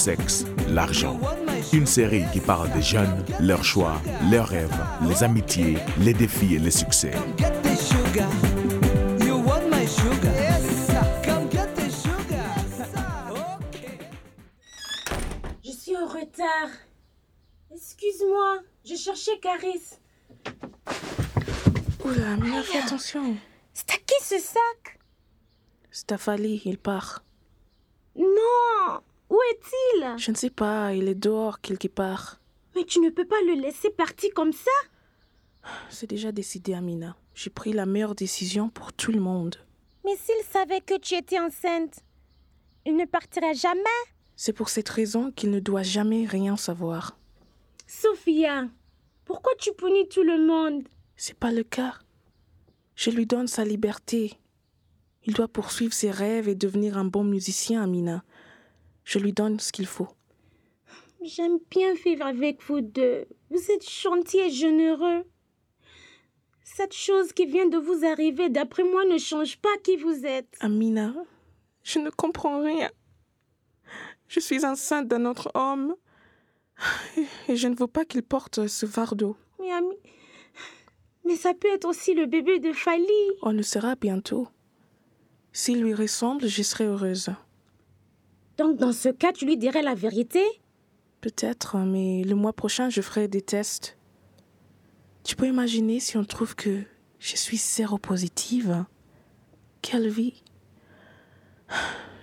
Sexe, l'argent. Une série qui parle des jeunes, leurs choix, leurs rêves, les amitiés, les défis et les succès. Get the sugar. You want my sugar? Yes. Come get the sugar. Okay. Je suis en retard. Excuse-moi, je cherchais Caris. Oula, Amina, fais attention. C'est à qui ce sac? Stafali, il part. Non Où est-il? Je ne sais pas, il est dehors quelque part. Mais tu ne peux pas le laisser partir comme ça? C'est déjà décidé, Amina. J'ai pris la meilleure décision pour tout le monde. Mais s'il savait que tu étais enceinte, il ne partirait jamais? C'est pour cette raison qu'il ne doit jamais rien savoir. Sophia, pourquoi tu punis tout le monde? C'est pas le cas. Je lui donne sa liberté. Il doit poursuivre ses rêves et devenir un bon musicien, Amina. Je lui donne ce qu'il faut. J'aime bien vivre avec vous deux. Vous êtes gentil et généreux. Cette chose qui vient de vous arriver, d'après moi, ne change pas qui vous êtes. Amina, je ne comprends rien. Je suis enceinte d'un autre homme et je ne veux pas qu'il porte ce fardeau. Mais, ami... Mais ça peut être aussi le bébé de Fali. On le sera bientôt. S'il lui ressemble, je serai heureuse. Donc, dans ce cas, tu lui dirais la vérité? Peut-être, mais le mois prochain, je ferai des tests. Tu peux imaginer si on trouve que je suis séropositive? Quelle vie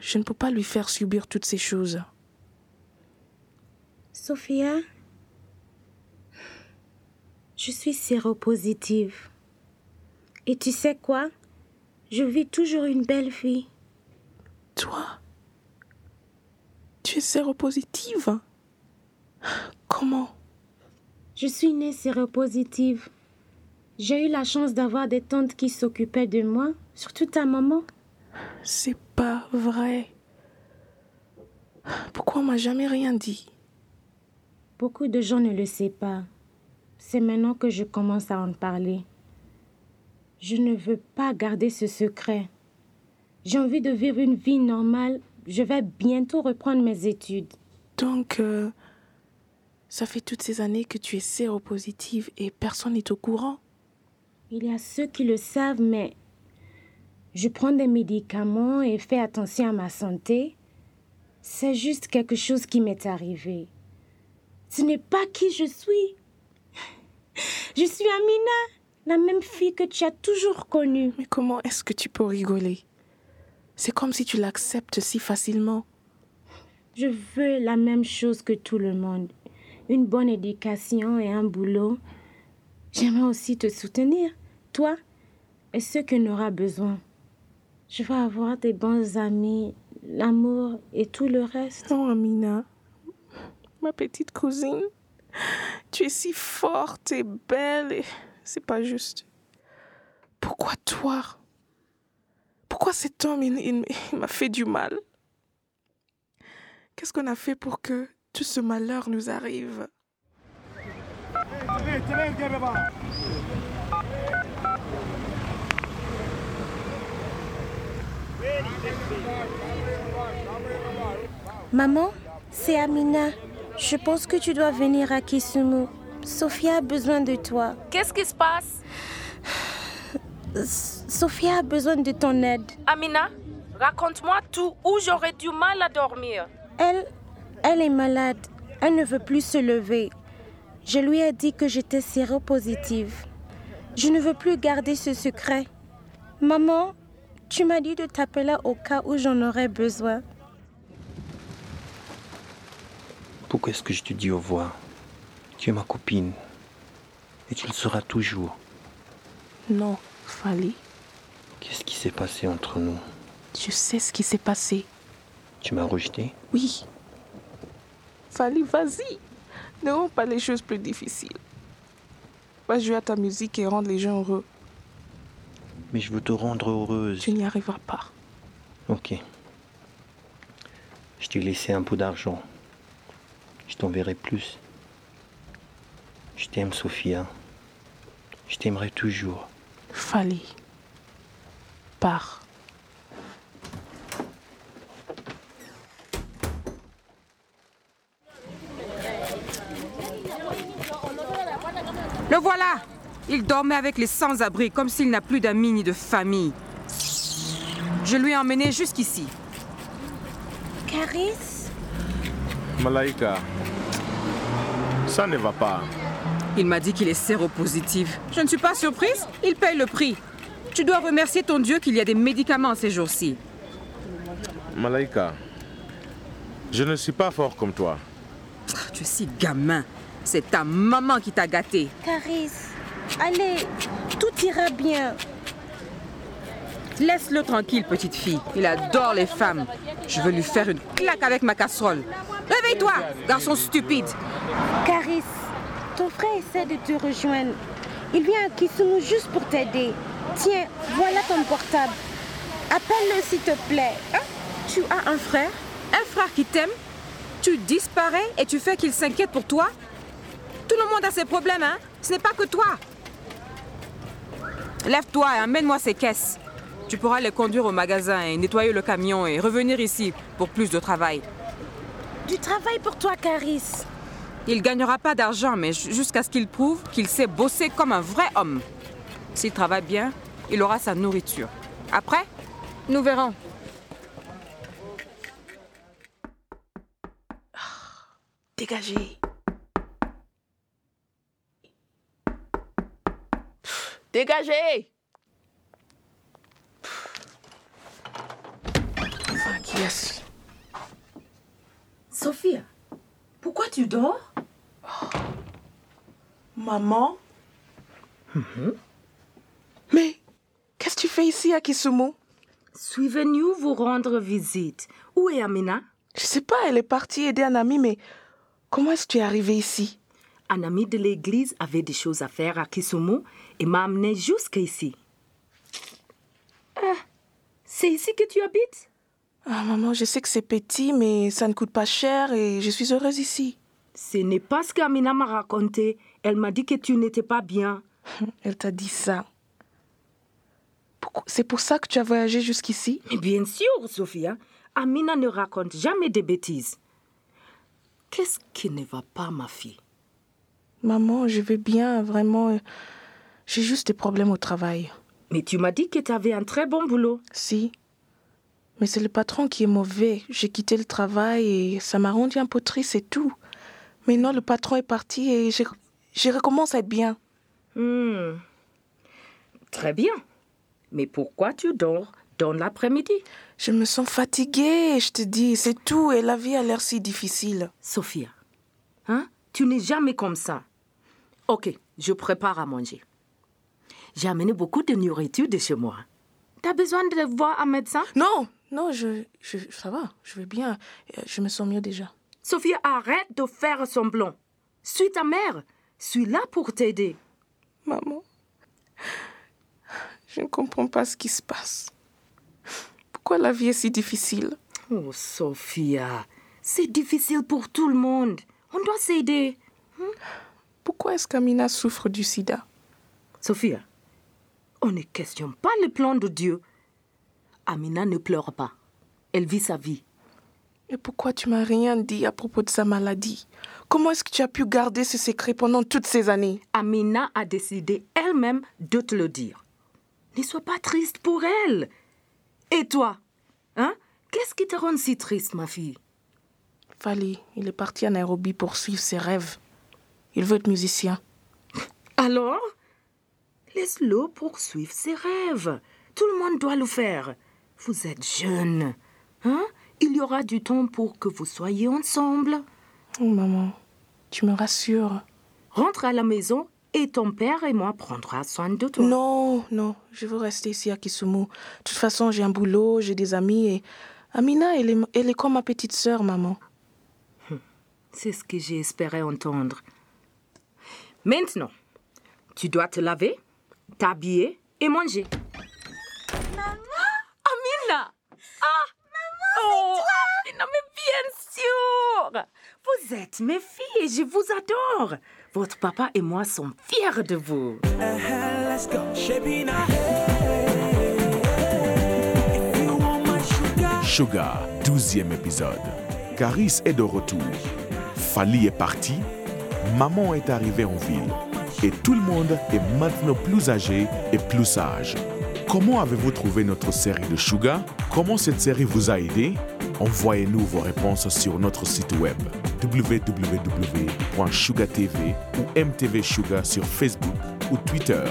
Je ne peux pas lui faire subir toutes ces choses. Sophia, je suis séropositive. Et tu sais quoi? Je vis toujours une belle vie. Toi? Tu es séropositive Comment? Je suis née séropositive. J'ai eu la chance d'avoir des tantes qui s'occupaient de moi, surtout ta maman. C'est pas vrai. Pourquoi on m'a jamais rien dit? Beaucoup de gens ne le savent pas. C'est maintenant que je commence à en parler. Je ne veux pas garder ce secret. J'ai envie de vivre une vie normale. Je vais bientôt reprendre mes études. Donc, euh, ça fait toutes ces années que tu es séropositive et personne n'est au courant Il y a ceux qui le savent, mais je prends des médicaments et fais attention à ma santé. C'est juste quelque chose qui m'est arrivé. Ce n'est pas qui je suis. Je suis Amina, la même fille que tu as toujours connue. Mais comment est-ce que tu peux rigoler? C'est comme si tu l'acceptes si facilement. Je veux la même chose que tout le monde. Une bonne éducation et un boulot. J'aimerais aussi te soutenir, toi et ceux que aura besoin. Je veux avoir des bons amis, l'amour et tout le reste. Oh, Amina, ma petite cousine, tu es si forte et belle et c'est pas juste. Pourquoi toi? Pourquoi cet homme, il, il- il m'a fait du mal? Qu'est-ce qu'on a fait pour que tout ce malheur nous arrive? Maman, c'est Amina. Je pense que tu dois venir à Kisumu. Sophia a besoin de toi. Qu'est-ce qui se passe? Sophia a besoin de ton aide. Amina, raconte-moi tout où j'aurais du mal à dormir. Elle, elle est malade. Elle ne veut plus se lever. Je lui ai dit que j'étais séropositive. Je ne veux plus garder ce secret. Maman, tu m'as dit de t'appeler au cas où j'en aurais besoin. Pourquoi est-ce que je te dis au revoir? Tu es ma copine. Et tu le seras toujours. Non, Fali, Qu'est-ce qui s'est passé entre nous je sais ce qui s'est passé. Tu m'as rejeté Oui. Fali, vas-y. Ne rends pas les choses plus difficiles. Va jouer à ta musique et rendre les gens heureux. Mais je veux te rendre heureuse. Tu n'y arriveras pas. Ok. Je t'ai laissé un peu d'argent. Je t'enverrai plus. Je t'aime, Sophia. Je t'aimerai toujours. Fali. Part. Le voilà Il dormait avec les sans-abri comme s'il n'a plus d'amis ni de famille. Je lui ai emmené jusqu'ici. Caris? Malaika, ça ne va pas. Il m'a dit qu'il est séropositif. Je ne suis pas surprise, il paye le prix. Tu dois remercier ton Dieu qu'il y a des médicaments ces jours-ci. Malaika, je ne suis pas fort comme toi. Ah, Tu es si gamin. C'est ta maman qui t'a gâté. Caris, allez, tout ira bien. Laisse-le tranquille, petite fille. Il adore les femmes. Je veux lui faire une claque avec ma casserole. Réveille-toi, garçon stupide. Caris, ton frère essaie de te rejoindre. Il vient à Kisumu juste pour t'aider. Tiens, voilà ton portable. Appelle-le s'il te plaît. Hein? Tu as un frère? Un frère qui t'aime? Tu disparais et tu fais qu'il s'inquiète pour toi? Tout le monde a ses problèmes, hein? Ce n'est pas que toi. Lève-toi et amène-moi ces caisses. Tu pourras les conduire au magasin et nettoyer le camion et revenir ici pour plus de travail. Du travail pour toi, Caris. Il gagnera pas d'argent, mais ju- jusqu'à ce qu'il prouve qu'il sait bosser comme un vrai homme. S'il travaille bien, il aura sa nourriture. Après, nous verrons. Dégagez. Dégagez. Fuck yes. Sophia, pourquoi tu dors? Maman? Mais qu'est-ce que tu fais ici à Kisumu? Suis venu vous rendre visite. Où est Amina? Je sais pas, elle est partie aider un ami, mais comment est-ce que tu es arrivée ici? Un ami de l'église avait des choses à faire à Kisumu et m'a amené jusqu'ici. Ah, c'est ici que tu habites? Ah, maman, je sais que c'est petit, mais ça ne coûte pas cher et je suis heureuse ici. Ce n'est pas ce qu'Amina m'a raconté. Elle m'a dit que tu n'étais pas bien. Elle t'a dit ça. C'est pour ça que tu as voyagé jusqu'ici? Mais bien sûr, Sophia, Amina ne raconte jamais des bêtises. Qu'est-ce qui ne va pas, ma fille? Maman, je vais bien, vraiment. J'ai juste des problèmes au travail. Mais tu m'as dit que tu avais un très bon boulot. Si. Mais c'est le patron qui est mauvais. J'ai quitté le travail et ça m'a rendu un peu triste, c'est tout. Maintenant, le patron est parti et je, je recommence à être bien. Hmm. Très bien. Mais pourquoi tu dors dans l'après-midi? Je me sens fatiguée, je te dis, c'est tout. Et la vie a l'air si difficile. Sophia, hein? Tu n'es jamais comme ça. Ok, je prépare à manger. J'ai amené beaucoup de nourriture de chez moi. T'as besoin de voir un médecin? Non, non, je, je, ça va, je vais bien. Euh, Je me sens mieux déjà. Sophia, arrête de faire semblant. Suis ta mère. Suis là pour t'aider. Maman, je ne comprends pas ce qui se passe. Pourquoi la vie est si difficile? Oh, Sophia, c'est difficile pour tout le monde. On doit s'aider. Pourquoi est-ce qu'Amina souffre du sida? Sophia, on ne questionne pas le plan de Dieu. Amina ne pleure pas. Elle vit sa vie. Et pourquoi tu m'as rien dit à propos de sa maladie? Comment est-ce que tu as pu garder ce secret pendant toutes ces années? Amina a décidé elle-même de te le dire. Ne sois pas triste pour elle. Et toi Hein? Qu'est-ce qui te rend si triste, ma fille? Fali, il est parti à Nairobi pour suivre ses rêves. Il veut être musicien. Alors Laisse-le poursuivre ses rêves. Tout le monde doit le faire. Vous êtes jeune. Hein? Il y aura du temps pour que vous soyez ensemble. Oh maman, tu me rassures. Rentre à la maison et ton père et moi prendra soin de toi. Non, non, je veux rester ici à Kisumu. De toute façon, j'ai un boulot, j'ai des amis et Amina, elle est, elle est comme ma petite sœur, maman. C'est ce que j'espérais entendre. Maintenant, tu dois te laver, t'habiller et manger. Amina Ah Amina, mais bien sûr Vous êtes mes filles je vous adore. Votre papa et moi sommes fiers de vous. let's go. Sugar, 12e épisode. Caris est de retour. Fali est parti. Maman est arrivée en ville. et tout le monde est maintenant plus âgé et plus sage. Comment avez-vous trouvé notre série de Sugar Comment cette série vous a aidé? Envoyez-nous vos réponses sur notre site web www.sugartv ou MTV Sugar sur Facebook ou Twitter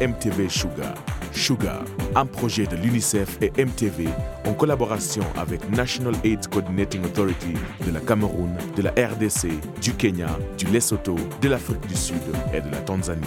MTV Sugar. Sugar, un projet de l'UNICEF et MTV en collaboration avec National AIDS Coordinating Authority de la Cameroun, de la RDC, du Kenya, du Lesotho, de l'Afrique du Sud et de la Tanzanie.